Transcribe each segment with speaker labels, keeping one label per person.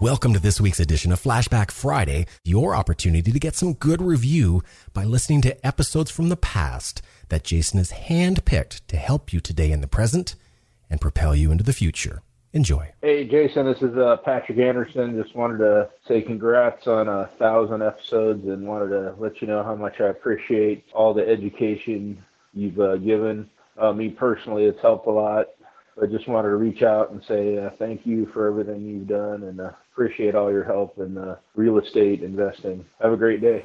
Speaker 1: Welcome to this week's edition of Flashback Friday, your opportunity to get some good review by listening to episodes from the past that Jason has handpicked to help you today in the present and propel you into the future. Enjoy.
Speaker 2: Hey, Jason, this is uh, Patrick Anderson. Just wanted to say congrats on a thousand episodes and wanted to let you know how much I appreciate all the education you've uh, given. Uh, me personally, it's helped a lot. I just wanted to reach out and say uh, thank you for everything you've done and uh, appreciate all your help in uh, real estate investing. Have a great day.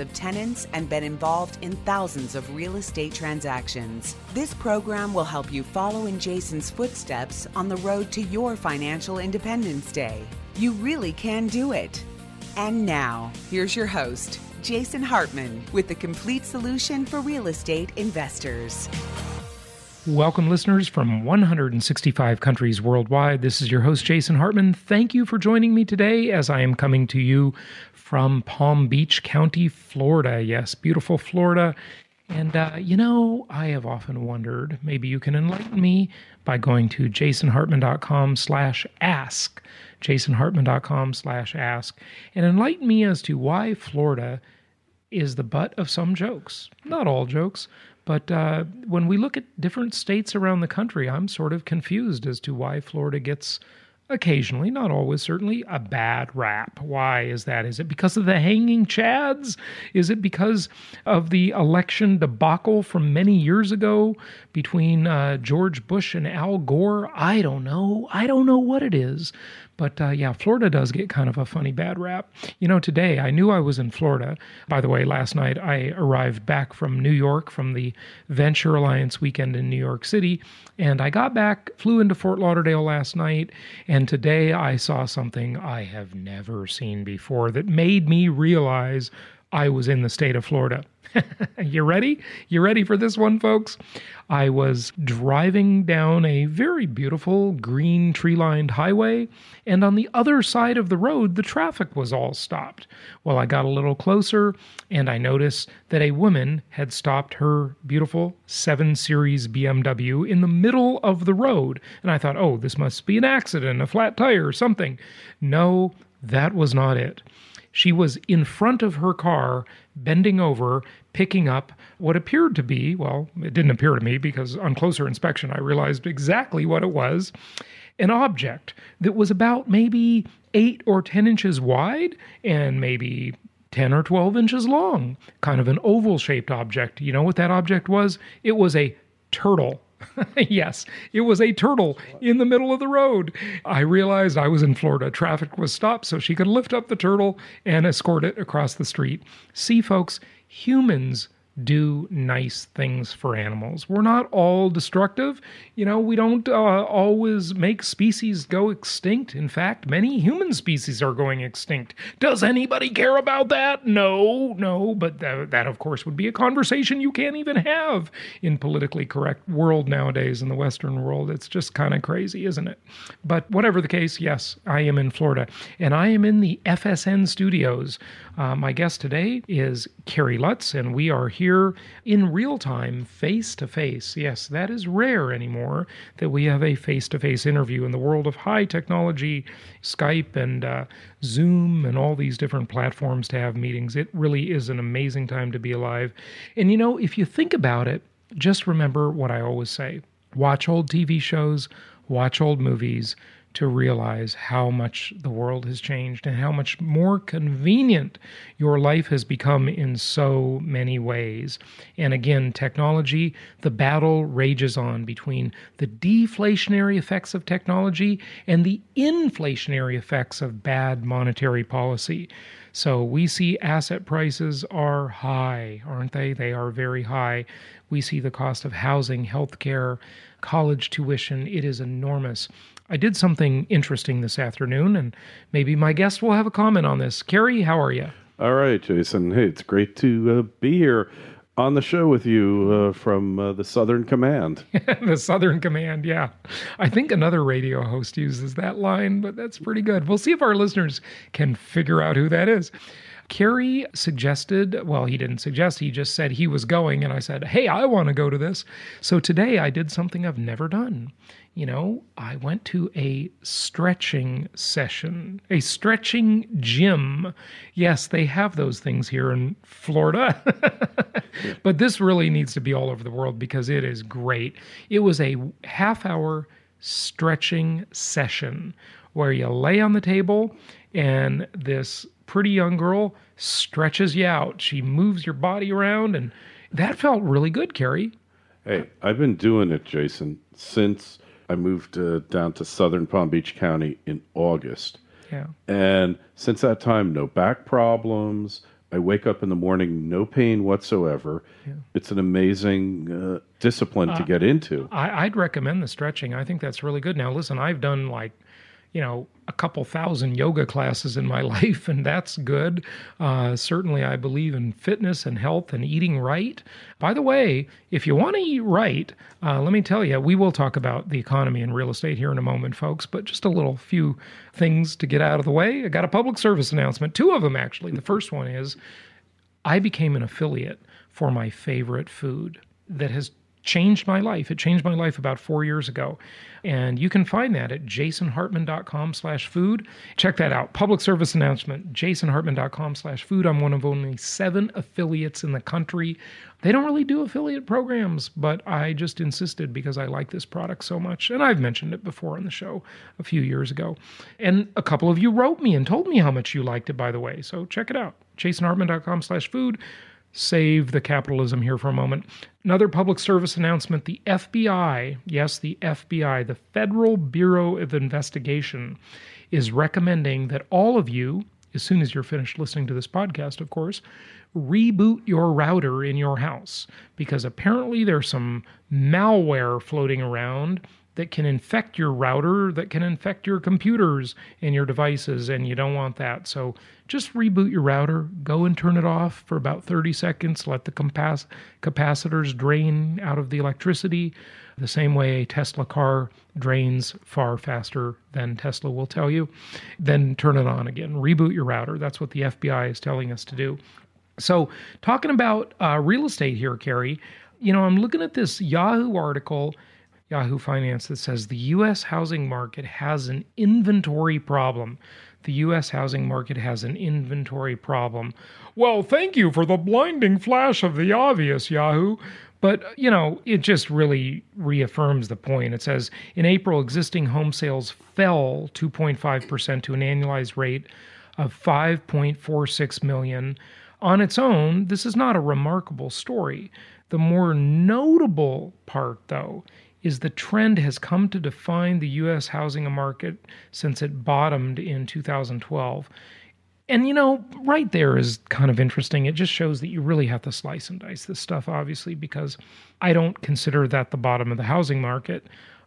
Speaker 3: of tenants and been involved in thousands of real estate transactions. This program will help you follow in Jason's footsteps on the road to your financial independence day. You really can do it. And now, here's your host, Jason Hartman, with the complete solution for real estate investors.
Speaker 4: Welcome, listeners from 165 countries worldwide. This is your host, Jason Hartman. Thank you for joining me today as I am coming to you from Palm Beach County, Florida. Yes, beautiful Florida. And, uh, you know, I have often wondered, maybe you can enlighten me by going to jasonhartman.com slash ask, jasonhartman.com slash ask, and enlighten me as to why Florida is the butt of some jokes. Not all jokes, but uh, when we look at different states around the country, I'm sort of confused as to why Florida gets occasionally, not always, certainly, a bad rap. Why is that? Is it because of the hanging chads? Is it because of the election debacle from many years ago between uh, George Bush and Al Gore? I don't know. I don't know what it is. But uh, yeah, Florida does get kind of a funny bad rap. You know, today I knew I was in Florida. By the way, last night I arrived back from New York from the Venture Alliance weekend in New York City. And I got back, flew into Fort Lauderdale last night. And today I saw something I have never seen before that made me realize I was in the state of Florida. you ready? You ready for this one, folks? I was driving down a very beautiful green tree lined highway, and on the other side of the road, the traffic was all stopped. Well, I got a little closer, and I noticed that a woman had stopped her beautiful 7 Series BMW in the middle of the road. And I thought, oh, this must be an accident, a flat tire, or something. No, that was not it. She was in front of her car, bending over, picking up what appeared to be well, it didn't appear to me because on closer inspection I realized exactly what it was an object that was about maybe eight or 10 inches wide and maybe 10 or 12 inches long, kind of an oval shaped object. You know what that object was? It was a turtle. yes, it was a turtle in the middle of the road. I realized I was in Florida. Traffic was stopped, so she could lift up the turtle and escort it across the street. See, folks, humans do nice things for animals. We're not all destructive. You know, we don't uh, always make species go extinct. In fact, many human species are going extinct. Does anybody care about that? No, no, but th- that, of course, would be a conversation you can't even have in politically correct world nowadays in the Western world. It's just kind of crazy, isn't it? But whatever the case, yes, I am in Florida, and I am in the FSN studios. Uh, my guest today is Kerry Lutz, and we are here in real time, face to face. Yes, that is rare anymore that we have a face to face interview in the world of high technology, Skype and uh, Zoom, and all these different platforms to have meetings. It really is an amazing time to be alive. And you know, if you think about it, just remember what I always say watch old TV shows, watch old movies to realize how much the world has changed and how much more convenient your life has become in so many ways. And again, technology, the battle rages on between the deflationary effects of technology and the inflationary effects of bad monetary policy. So we see asset prices are high, aren't they? They are very high. We see the cost of housing, healthcare, college tuition, it is enormous. I did something interesting this afternoon, and maybe my guest will have a comment on this. Kerry, how are you?
Speaker 5: All right, Jason. Hey, it's great to uh, be here on the show with you uh, from uh, the Southern Command.
Speaker 4: the Southern Command, yeah. I think another radio host uses that line, but that's pretty good. We'll see if our listeners can figure out who that is. Kerry suggested, well, he didn't suggest, he just said he was going, and I said, hey, I want to go to this. So today I did something I've never done. You know, I went to a stretching session, a stretching gym. Yes, they have those things here in Florida, but this really needs to be all over the world because it is great. It was a half hour stretching session where you lay on the table and this pretty young girl stretches you out. She moves your body around, and that felt really good, Kerry.
Speaker 5: Hey, I've been doing it, Jason, since I moved uh, down to southern Palm Beach County in August.
Speaker 4: Yeah.
Speaker 5: And since that time, no back problems. I wake up in the morning, no pain whatsoever. Yeah. It's an amazing uh, discipline uh, to get into.
Speaker 4: I, I'd recommend the stretching. I think that's really good. Now, listen, I've done like you know, a couple thousand yoga classes in my life, and that's good. Uh, certainly, I believe in fitness and health and eating right. By the way, if you want to eat right, uh, let me tell you, we will talk about the economy and real estate here in a moment, folks, but just a little few things to get out of the way. I got a public service announcement, two of them actually. The first one is I became an affiliate for my favorite food that has changed my life. It changed my life about four years ago. And you can find that at jasonhartman.com slash food. Check that out. Public service announcement, jasonhartman.com slash food. I'm one of only seven affiliates in the country. They don't really do affiliate programs, but I just insisted because I like this product so much. And I've mentioned it before on the show a few years ago. And a couple of you wrote me and told me how much you liked it, by the way. So check it out. jasonhartman.com slash food save the capitalism here for a moment. Another public service announcement the FBI, yes, the FBI, the Federal Bureau of Investigation, is recommending that all of you, as soon as you're finished listening to this podcast, of course, reboot your router in your house because apparently there's some malware floating around that can infect your router, that can infect your computers and your devices, and you don't want that. So just reboot your router, go and turn it off for about 30 seconds, let the capac- capacitors drain out of the electricity, the same way a Tesla car drains far faster than Tesla will tell you. Then turn it on again. Reboot your router. That's what the FBI is telling us to do. So, talking about uh, real estate here, Kerry, you know, I'm looking at this Yahoo article Yahoo Finance that says the U.S. housing market has an inventory problem. The U.S. housing market has an inventory problem. Well, thank you for the blinding flash of the obvious, Yahoo. But, you know, it just really reaffirms the point. It says in April, existing home sales fell 2.5% to an annualized rate of 5.46 million. On its own, this is not a remarkable story. The more notable part, though, is the trend has come to define the U.S. housing market since it bottomed in 2012. And you know, right there is kind of interesting. It just shows that you really have to slice and dice this stuff, obviously, because I don't consider that the bottom of the housing market.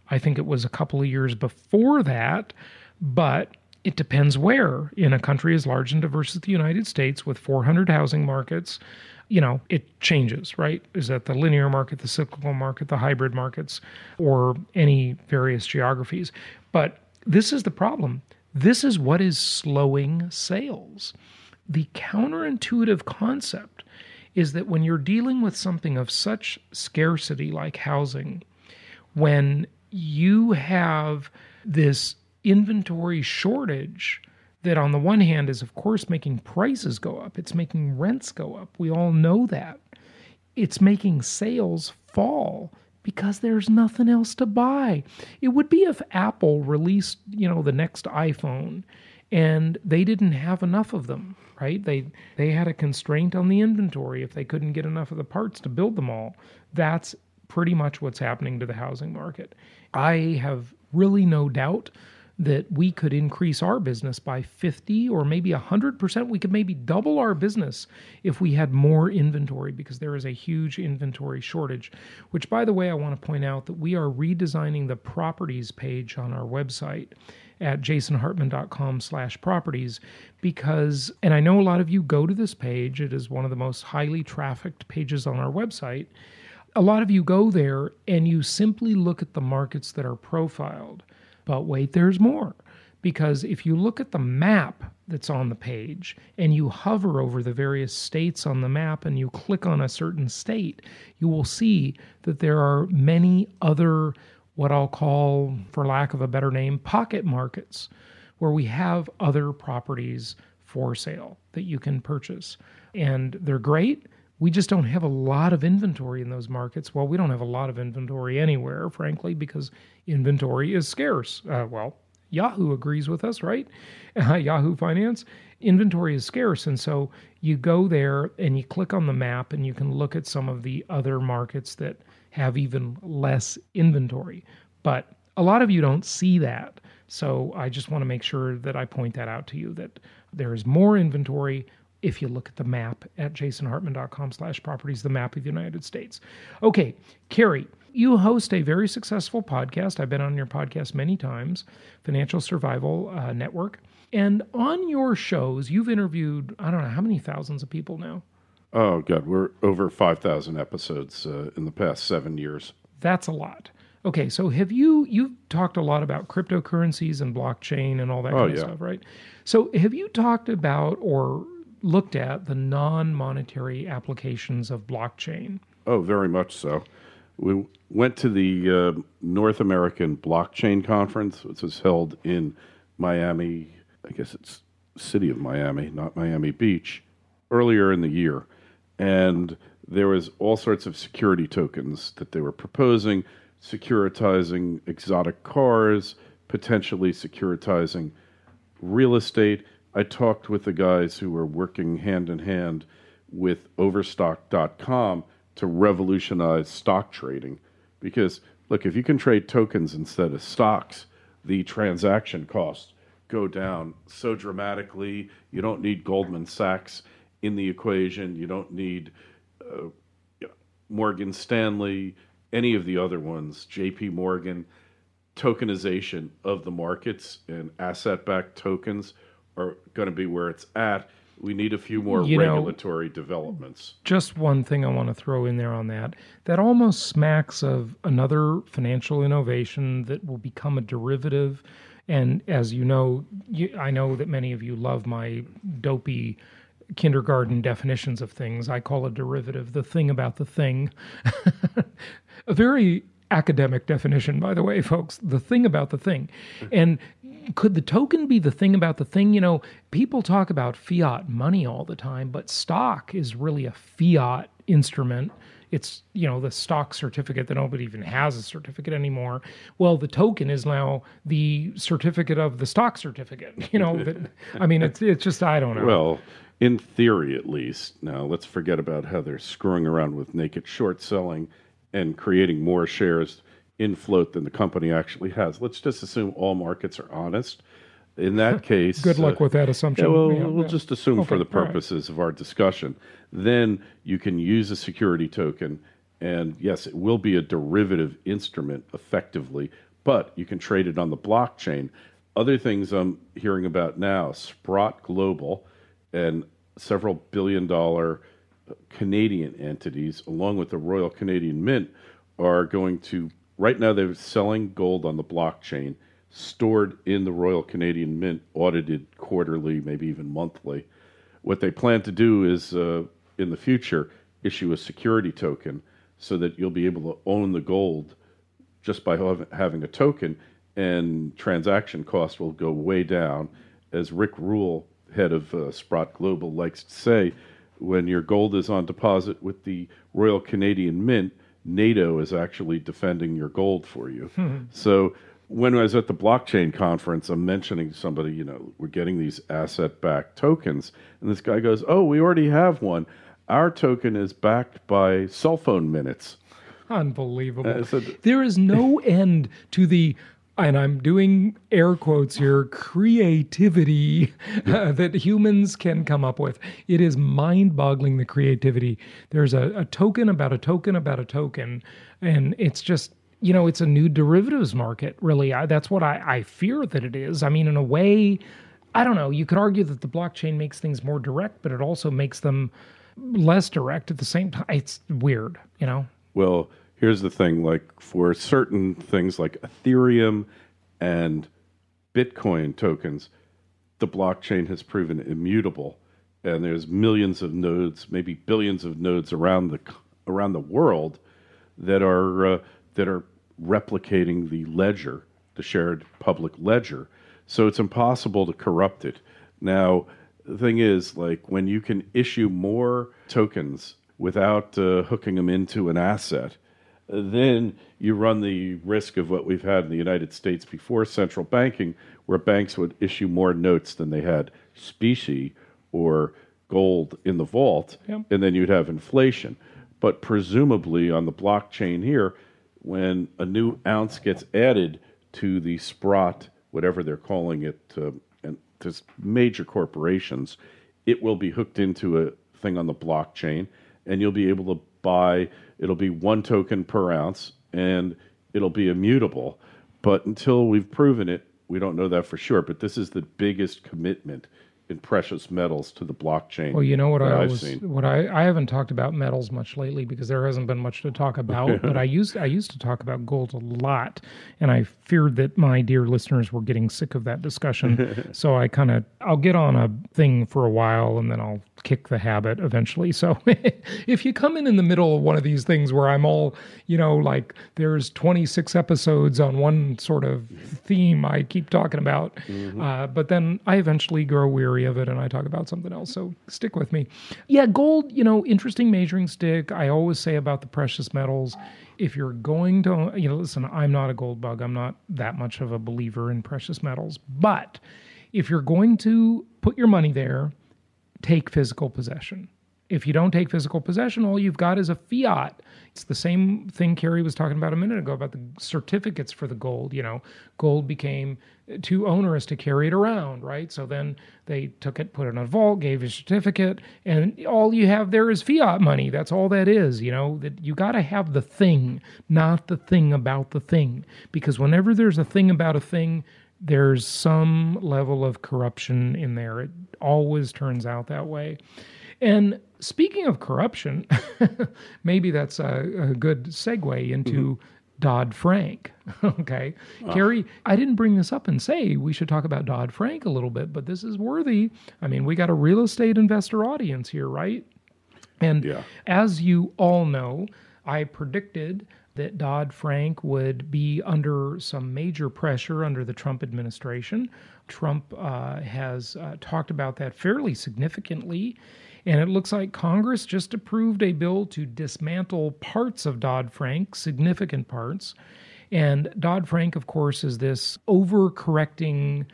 Speaker 4: I think it was a couple of years before that, but it depends where. In a country as large and diverse as the United States, with 400 housing markets, you know, it changes, right? Is that the linear market, the cyclical market, the hybrid markets, or any various geographies? But this is the problem. This is what is slowing sales. The counterintuitive concept is that when you're dealing with something of such scarcity like housing, when you have this inventory shortage, that on the one hand is of course making prices go up. It's making rents go up. We all know that. It's making sales fall because there's nothing else to buy. It would be if apple released you know the next iphone and they didn't have enough of them right? They they had a constraint on the inventory. If they couldn't get enough of the parts to build them all that's pretty much what's happening to the housing market. I have really no doubt that we could increase our business by 50 or maybe 100%. We could maybe double our business if we had more inventory because there is a huge inventory shortage. Which, by the way, I want to point out that we are redesigning the properties page on our website at jasonhartman.com slash properties because and i know a lot of you go to this page it is one of the most highly trafficked pages on our website a lot of you go there and you simply look at the markets that are profiled but wait, there's more. Because if you look at the map that's on the page and you hover over the various states on the map and you click on a certain state, you will see that there are many other, what I'll call, for lack of a better name, pocket markets where we have other properties for sale that you can purchase. And they're great. We just don't have a lot of inventory in those markets. Well, we don't have a lot of inventory anywhere, frankly, because inventory is scarce. Uh, well, Yahoo agrees with us, right? Uh, Yahoo Finance. Inventory is scarce. And so you go there and you click on the map and you can look at some of the other markets that have even less inventory. But a lot of you don't see that. So I just want to make sure that I point that out to you that there is more inventory if you look at the map at jasonhartman.com slash properties, the map of the United States. Okay, Kerry, you host a very successful podcast. I've been on your podcast many times, Financial Survival uh, Network. And on your shows, you've interviewed, I don't know, how many thousands of people now?
Speaker 5: Oh, God, we're over 5,000 episodes uh, in the past seven years.
Speaker 4: That's a lot. Okay, so have you you've talked a lot about cryptocurrencies and blockchain and all that oh, kind of stuff, right? So have you talked about or looked at the non-monetary applications of blockchain?
Speaker 5: Oh, very much so. We went to the uh, North American Blockchain Conference, which was held in Miami. I guess it's city of Miami, not Miami Beach, earlier in the year, and there was all sorts of security tokens that they were proposing, securitizing exotic cars, potentially securitizing real estate. I talked with the guys who were working hand in hand with Overstock.com to revolutionize stock trading. Because, look, if you can trade tokens instead of stocks, the transaction costs go down so dramatically. You don't need Goldman Sachs in the equation. You don't need uh, Morgan Stanley, any of the other ones, JP Morgan. Tokenization of the markets and asset backed tokens are going to be where it's at we need a few more you regulatory know, developments.
Speaker 4: Just one thing I want to throw in there on that. That almost smacks of another financial innovation that will become a derivative. And as you know, you, I know that many of you love my dopey kindergarten definitions of things. I call a derivative the thing about the thing. a very academic definition, by the way, folks. The thing about the thing. And could the token be the thing about the thing? You know, people talk about fiat money all the time, but stock is really a fiat instrument. It's, you know, the stock certificate that nobody even has a certificate anymore. Well, the token is now the certificate of the stock certificate. You know, that, I mean, it's, it's just, I don't know.
Speaker 5: Well, in theory, at least. Now, let's forget about how they're screwing around with naked short selling and creating more shares in float than the company actually has. Let's just assume all markets are honest. In that case,
Speaker 4: good luck uh, with that assumption.
Speaker 5: Yeah, well, yeah, we'll yeah. just assume okay, for the purposes right. of our discussion. Then you can use a security token, and yes, it will be a derivative instrument effectively, but you can trade it on the blockchain. Other things I'm hearing about now Sprott Global and several billion dollar Canadian entities, along with the Royal Canadian Mint, are going to right now they're selling gold on the blockchain, stored in the Royal Canadian Mint, audited quarterly, maybe even monthly. What they plan to do is, uh, in the future, issue a security token so that you'll be able to own the gold just by having a token, and transaction costs will go way down. As Rick Rule, head of uh, Sprott Global, likes to say, when your gold is on deposit with the Royal Canadian Mint, NATO is actually defending your gold for you. Hmm. So when I was at the blockchain conference, I'm mentioning to somebody, you know, we're getting these asset backed tokens. And this guy goes, Oh, we already have one. Our token is backed by cell phone minutes.
Speaker 4: Unbelievable. Said, there is no end to the and I'm doing air quotes here, creativity uh, that humans can come up with. It is mind boggling the creativity. There's a, a token about a token about a token, and it's just, you know, it's a new derivatives market, really. I, that's what I, I fear that it is. I mean, in a way, I don't know. You could argue that the blockchain makes things more direct, but it also makes them less direct at the same time. It's weird, you know?
Speaker 5: Well, here's the thing like for certain things like Ethereum and Bitcoin tokens, the blockchain has proven immutable. And there's millions of nodes, maybe billions of nodes around the around the world that are uh, that are replicating the ledger, the shared public ledger. So it's impossible to corrupt it. Now, the thing is, like when you can issue more tokens without uh, hooking them into an asset, then you run the risk of what we've had in the United States before central banking, where banks would issue more notes than they had specie or gold in the vault, yep. and then you'd have inflation. But presumably on the blockchain here, when a new ounce gets added to the Sprott, whatever they're calling it, uh, and to major corporations, it will be hooked into a thing on the blockchain, and you'll be able to buy it'll be one token per ounce and it'll be immutable. But until we've proven it, we don't know that for sure. But this is the biggest commitment in precious metals to the blockchain.
Speaker 4: Well, you know what I was, seen. what I I haven't talked about metals much lately because there hasn't been much to talk about. but I used I used to talk about gold a lot, and I feared that my dear listeners were getting sick of that discussion. so I kind of I'll get on a thing for a while and then I'll kick the habit eventually. So if you come in in the middle of one of these things where I'm all you know like there's 26 episodes on one sort of theme I keep talking about, mm-hmm. uh, but then I eventually grow weary of it and I talk about something else. So stick with me. Yeah, gold, you know, interesting measuring stick. I always say about the precious metals, if you're going to, you know, listen, I'm not a gold bug. I'm not that much of a believer in precious metals. But if you're going to put your money there, take physical possession. If you don't take physical possession, all you've got is a fiat. It's the same thing Kerry was talking about a minute ago about the certificates for the gold. You know, gold became too onerous to carry it around, right? So then they took it, put it in a vault, gave a certificate, and all you have there is fiat money. That's all that is, you know, that you got to have the thing, not the thing about the thing. Because whenever there's a thing about a thing, there's some level of corruption in there. It always turns out that way. And speaking of corruption, maybe that's a, a good segue into mm-hmm. Dodd Frank. okay. Oh. Kerry, I didn't bring this up and say we should talk about Dodd Frank a little bit, but this is worthy. I mean, we got a real estate investor audience here, right? And yeah. as you all know, I predicted that Dodd Frank would be under some major pressure under the Trump administration. Trump uh, has uh, talked about that fairly significantly. And it looks like Congress just approved a bill to dismantle parts of Dodd Frank, significant parts. And Dodd Frank, of course, is this overcorrecting,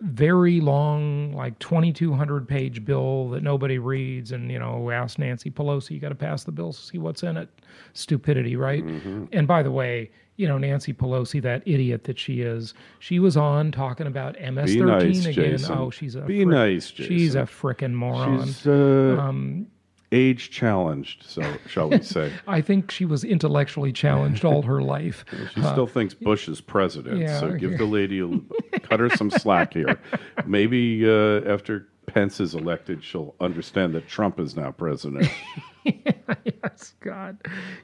Speaker 4: very long, like 2,200 page bill that nobody reads. And, you know, ask Nancy Pelosi, you got to pass the bill see what's in it. Stupidity, right? Mm-hmm. And by the way, you know, Nancy Pelosi, that idiot that she is, she was on talking about MS-13 nice, again.
Speaker 5: Jason.
Speaker 4: Oh, she's a
Speaker 5: be frick, nice. Jason.
Speaker 4: She's a freaking moron.
Speaker 5: She's uh, um, age challenged, so shall we say?
Speaker 4: I think she was intellectually challenged all her life.
Speaker 5: she uh, still thinks Bush is president. Yeah, so give the lady a, cut her some slack here. Maybe uh, after Pence is elected, she'll understand that Trump is now president.
Speaker 4: yes, God.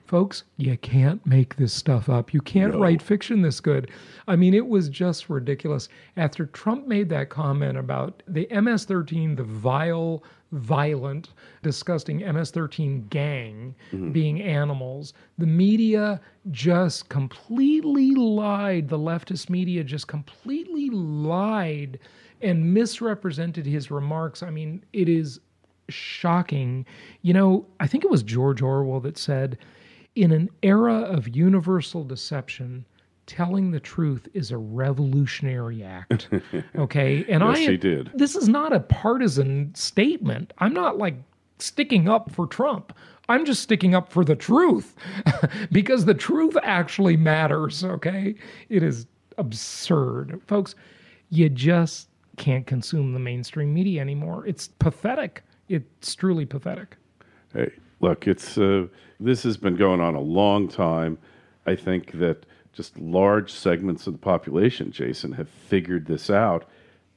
Speaker 4: Folks, you can't make this stuff up. You can't no. write fiction this good. I mean, it was just ridiculous. After Trump made that comment about the MS 13, the vile, violent, disgusting MS 13 gang mm-hmm. being animals, the media just completely lied. The leftist media just completely lied and misrepresented his remarks. I mean, it is shocking. You know, I think it was George Orwell that said, in an era of universal deception, telling the truth is a revolutionary act. Okay.
Speaker 5: And yes, I he did.
Speaker 4: This is not a partisan statement. I'm not like sticking up for Trump. I'm just sticking up for the truth because the truth actually matters. Okay. It is absurd. Folks, you just can't consume the mainstream media anymore. It's pathetic. It's truly pathetic.
Speaker 5: Hey, look, it's uh, this has been going on a long time. I think that just large segments of the population, Jason, have figured this out.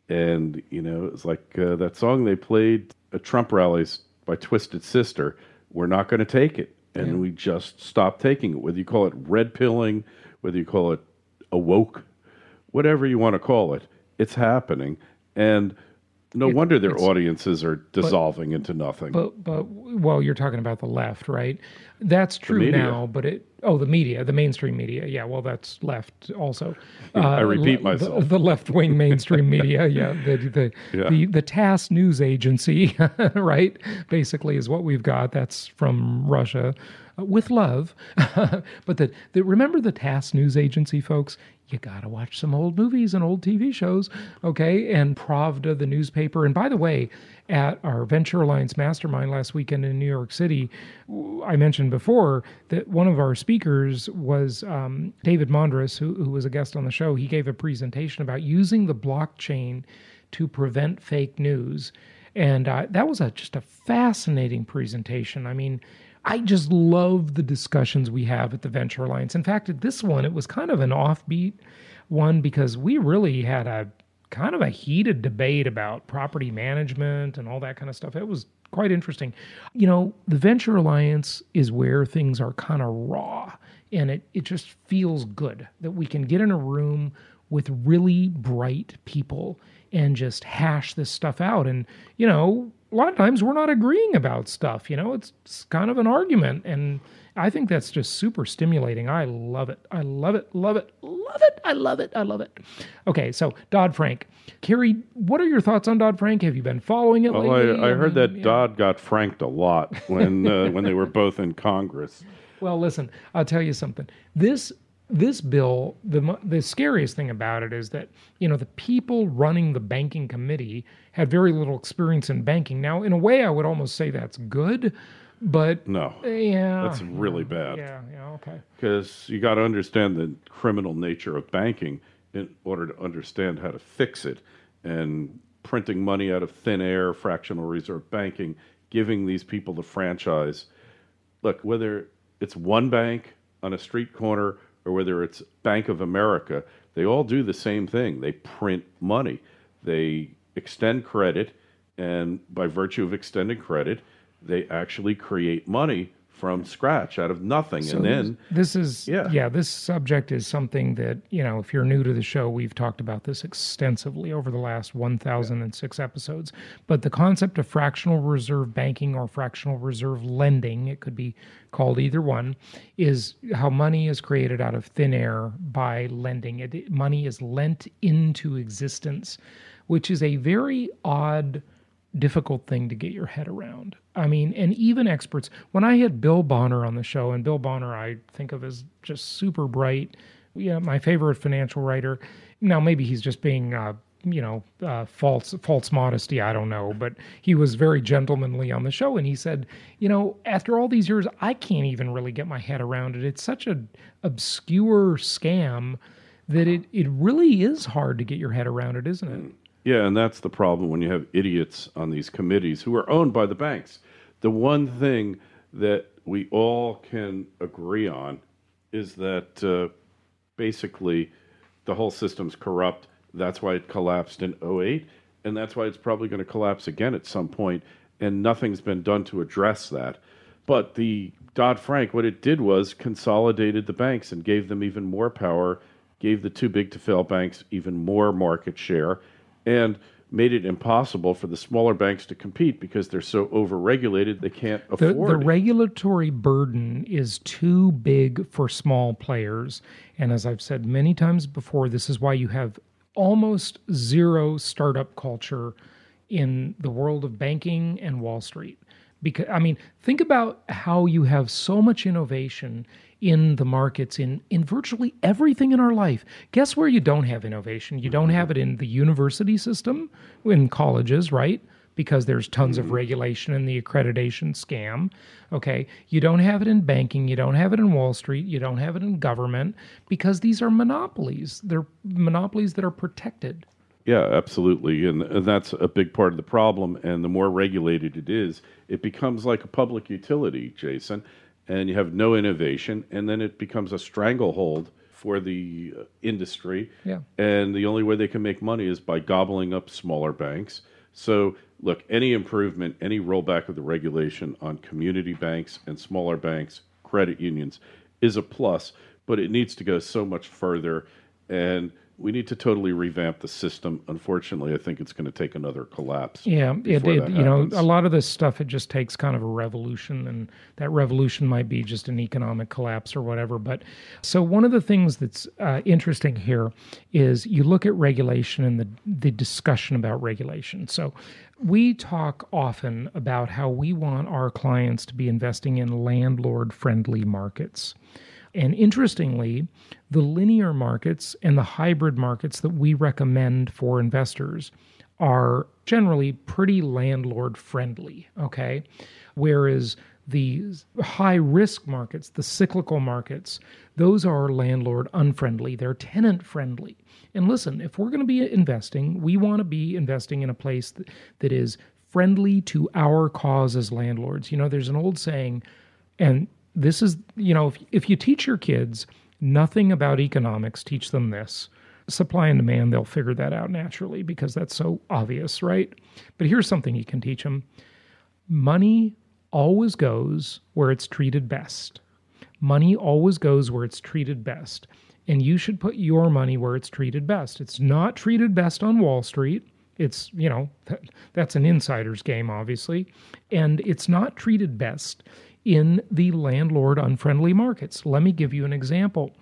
Speaker 5: And you know, it's like uh, that song they played at Trump rallies by Twisted Sister. We're not going to take it, and yeah. we just stop taking it. Whether you call it red pilling, whether you call it awoke, whatever you want to call it, it's happening. And no it, wonder their audiences are dissolving
Speaker 4: but,
Speaker 5: into nothing.
Speaker 4: But but well, you're talking about the left, right? That's true now, but it oh the media, the mainstream media, yeah. Well, that's left also.
Speaker 5: Uh, I repeat myself.
Speaker 4: The, the left wing mainstream media, yeah. The the, yeah. the the TASS news agency, right? Basically, is what we've got. That's from Russia. Uh, with love, but the, the remember the TASS news agency, folks you got to watch some old movies and old TV shows, okay? And Pravda, the newspaper. And by the way, at our Venture Alliance Mastermind last weekend in New York City, I mentioned before that one of our speakers was um, David Mondras, who, who was a guest on the show. He gave a presentation about using the blockchain to prevent fake news. And uh, that was a, just a fascinating presentation. I mean, I just love the discussions we have at the Venture Alliance. In fact, at this one, it was kind of an offbeat one because we really had a kind of a heated debate about property management and all that kind of stuff. It was quite interesting. You know, the Venture Alliance is where things are kind of raw and it, it just feels good that we can get in a room with really bright people and just hash this stuff out. And, you know, a lot of times we're not agreeing about stuff. You know, it's, it's kind of an argument. And I think that's just super stimulating. I love it. I love it. Love it. Love it. I love it. I love it. Okay, so Dodd Frank. Kerry, what are your thoughts on Dodd Frank? Have you been following it
Speaker 5: well,
Speaker 4: lately?
Speaker 5: I, I heard that yeah. Dodd got franked a lot when uh, when they were both in Congress.
Speaker 4: Well, listen, I'll tell you something. This this bill, the the scariest thing about it is that you know the people running the banking committee had very little experience in banking. Now, in a way, I would almost say that's good, but
Speaker 5: no,
Speaker 4: yeah,
Speaker 5: that's really bad.
Speaker 4: Yeah, yeah, okay.
Speaker 5: Because you got to understand the criminal nature of banking in order to understand how to fix it, and printing money out of thin air, fractional reserve banking, giving these people the franchise. Look, whether it's one bank on a street corner or whether it's Bank of America, they all do the same thing. They print money, they extend credit, and by virtue of extending credit, they actually create money from scratch out of nothing so and then
Speaker 4: this is yeah. yeah this subject is something that you know if you're new to the show we've talked about this extensively over the last 1006 yeah. episodes but the concept of fractional reserve banking or fractional reserve lending it could be called either one is how money is created out of thin air by lending it money is lent into existence which is a very odd difficult thing to get your head around. I mean, and even experts, when I had Bill Bonner on the show, and Bill Bonner I think of as just super bright, yeah, my favorite financial writer. Now, maybe he's just being, uh, you know, uh, false false modesty. I don't know, but he was very gentlemanly on the show, and he said, you know, after all these years, I can't even really get my head around it. It's such an obscure scam that it it really is hard to get your head around it, isn't it?
Speaker 5: Yeah, and that's the problem when you have idiots on these committees who are owned by the banks. The one thing that we all can agree on is that uh, basically the whole system's corrupt. That's why it collapsed in 08, and that's why it's probably going to collapse again at some point, and nothing's been done to address that. But the Dodd Frank, what it did was consolidated the banks and gave them even more power, gave the too big to fail banks even more market share and made it impossible for the smaller banks to compete because they're so overregulated they can't afford
Speaker 4: the, the regulatory burden is too big for small players. And as i've said many times before this is why you have almost zero startup culture in the world of banking and wall street because i mean think about how you have so much innovation in the markets in in virtually everything in our life. Guess where you don't have innovation? You don't mm-hmm. have it in the university system, in colleges, right? because there's tons of mm-hmm. regulation in the accreditation scam. Okay. You don't have it in banking. You don't have it in Wall Street. You don't have it in government because these are monopolies. They're monopolies that are protected.
Speaker 5: Yeah, absolutely. And, and that's a big part of the problem. And the more regulated it is, it becomes like a public utility, Jason, and you have no innovation. And then it becomes a stranglehold for the uh, industry.
Speaker 4: Yeah.
Speaker 5: And the only way they can make money is by gobbling up smaller banks. So, look, any improvement, any rollback of the regulation on community banks and smaller banks, credit unions, is a plus, but it needs to go so much further. And we need to totally revamp the system. Unfortunately, I think it's going to take another collapse.
Speaker 4: Yeah, it, it you know, a lot of this stuff it just takes kind of a revolution, and that revolution might be just an economic collapse or whatever. But so one of the things that's uh, interesting here is you look at regulation and the the discussion about regulation. So we talk often about how we want our clients to be investing in landlord friendly markets. And interestingly, the linear markets and the hybrid markets that we recommend for investors are generally pretty landlord friendly, okay? Whereas the high risk markets, the cyclical markets, those are landlord unfriendly. They're tenant friendly. And listen, if we're going to be investing, we want to be investing in a place that, is friendly to our cause as landlords. You know, there's an old saying, and this is, you know, if, if you teach your kids nothing about economics, teach them this supply and demand, they'll figure that out naturally because that's so obvious, right? But here's something you can teach them money always goes where it's treated best. Money always goes where it's treated best. And you should put your money where it's treated best. It's not treated best on Wall Street. It's, you know, that, that's an insider's game, obviously. And it's not treated best in the landlord unfriendly markets. Let me give you an example.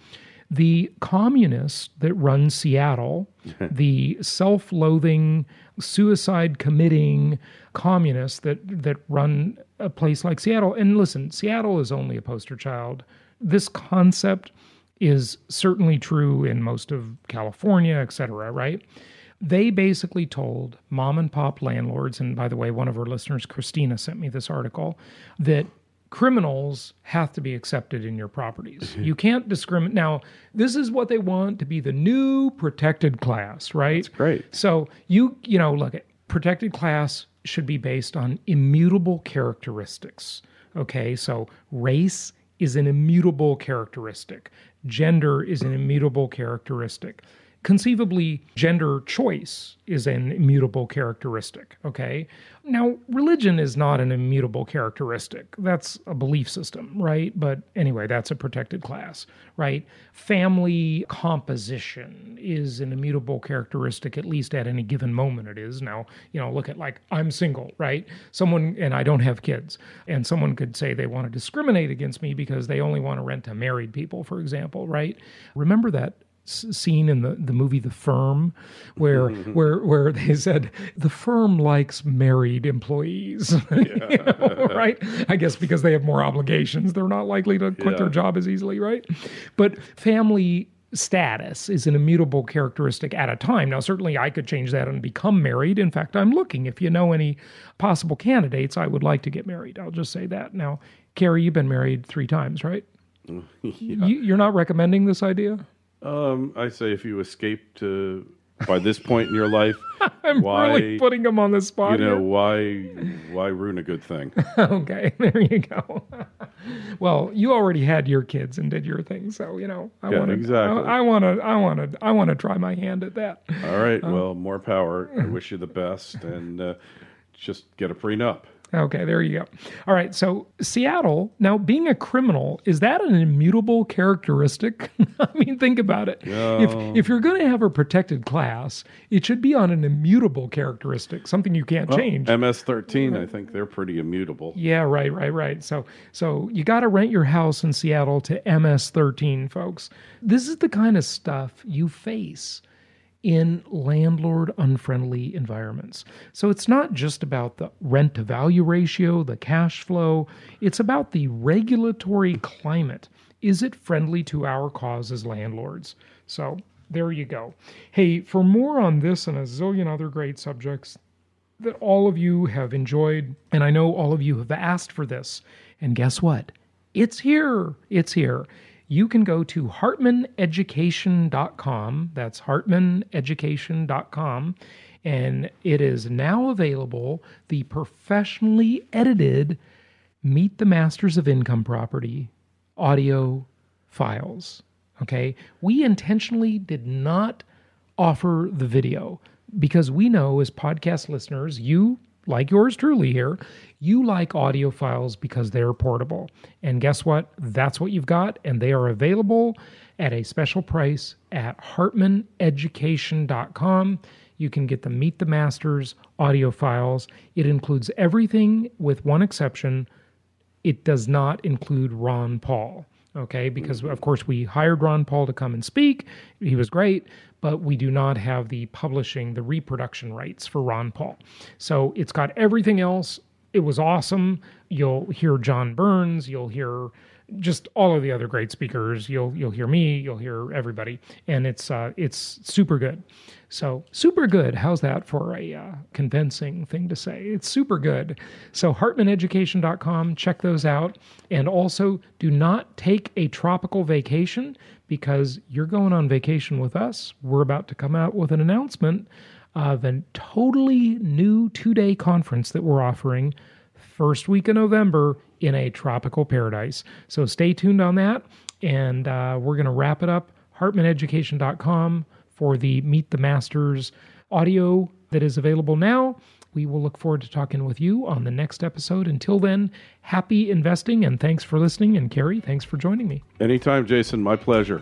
Speaker 4: The communists that run Seattle, the self loathing, suicide committing communists that, that run a place like Seattle, and listen, Seattle is only a poster child. This concept is certainly true in most of California, et cetera, right? They basically told mom and pop landlords, and by the way, one of our listeners, Christina, sent me this article, that criminals have to be accepted in your properties. Mm-hmm. You can't discriminate. Now, this is what they want to be the new protected class, right?
Speaker 5: That's great.
Speaker 4: So you, you know, look at protected class should be based on immutable characteristics. Okay, so race is an immutable characteristic. Gender is an immutable characteristic conceivably gender choice is an immutable characteristic okay? Now religion is not an immutable characteristic. That's a belief system right? But anyway that's a protected class right? Family composition is an immutable characteristic at least at any given moment it is. Now you know look at like i'm single right? Someone and i don't have kids. And someone could say they want to discriminate against me because they only want to rent to married people for example right? Remember that scene in the, the movie The Firm, where mm-hmm. where where they said the firm likes married employees, yeah. you know, right? I guess because they have more obligations, they're not likely to quit yeah. their job as easily, right? But family status is an immutable characteristic at a time. Now, certainly I could change that and become married. In fact, I'm looking. If you know any possible candidates, I would like to get married. I'll just say that. Now, Kerry, you've been married three times, right? yeah. Mm-hmm. you, you're not recommending this idea?
Speaker 5: Um, I say if you escape to by this point in your life,
Speaker 4: I'm why, really putting them on the spot.
Speaker 5: You know
Speaker 4: here.
Speaker 5: why? Why ruin a good thing?
Speaker 4: okay, there you go. well, you already had your kids and did your thing, so you know I
Speaker 5: yeah,
Speaker 4: want to.
Speaker 5: Exactly.
Speaker 4: I want to. I want to. I want to try my hand at that.
Speaker 5: All right. Um, well, more power. I wish you the best, and uh, just get a prenup.
Speaker 4: Okay, there you go. All right, so Seattle, now being a criminal, is that an immutable characteristic? I mean, think about it. If if you're going to have a protected class, it should be on an immutable characteristic, something you can't
Speaker 5: well,
Speaker 4: change.
Speaker 5: MS13, I think they're pretty immutable.
Speaker 4: Yeah, right, right, right. So so you got to rent your house in Seattle to MS13, folks. This is the kind of stuff you face in landlord unfriendly environments. So it's not just about the rent to value ratio, the cash flow, it's about the regulatory climate. Is it friendly to our cause as landlords? So there you go. Hey, for more on this and a zillion other great subjects, that all of you have enjoyed, and I know all of you have asked for this. And guess what? It's here. It's here. You can go to hartmaneducation.com. That's hartmaneducation.com. And it is now available the professionally edited Meet the Masters of Income Property audio files. Okay. We intentionally did not offer the video because we know as podcast listeners, you, like yours truly here, you like audio files because they're portable. And guess what? That's what you've got, and they are available at a special price at hartmaneducation.com. You can get the Meet the Masters audio files. It includes everything with one exception. It does not include Ron Paul okay? Because mm-hmm. of course we hired Ron Paul to come and speak. He was great, but we do not have the publishing, the reproduction rights for Ron Paul. So it's got everything else. It was awesome. You'll hear John Burns, you'll hear just all of the other great speakers. You'll you'll hear me, you'll hear everybody, and it's uh, it's super good. So super good. How's that for a uh, convincing thing to say? It's super good. So hartmaneducation.com. Check those out, and also do not take a tropical vacation because you're going on vacation with us. We're about to come out with an announcement of a totally new two day conference that we're offering first week of November in a tropical paradise. So stay tuned on that. And uh, we're going to wrap it up. HartmanEducation.com for the Meet the Masters audio that is available now. We will look forward to talking with you on the next episode. Until then, happy investing and thanks for listening. And Kerry, thanks for joining me.
Speaker 5: Anytime, Jason. My pleasure.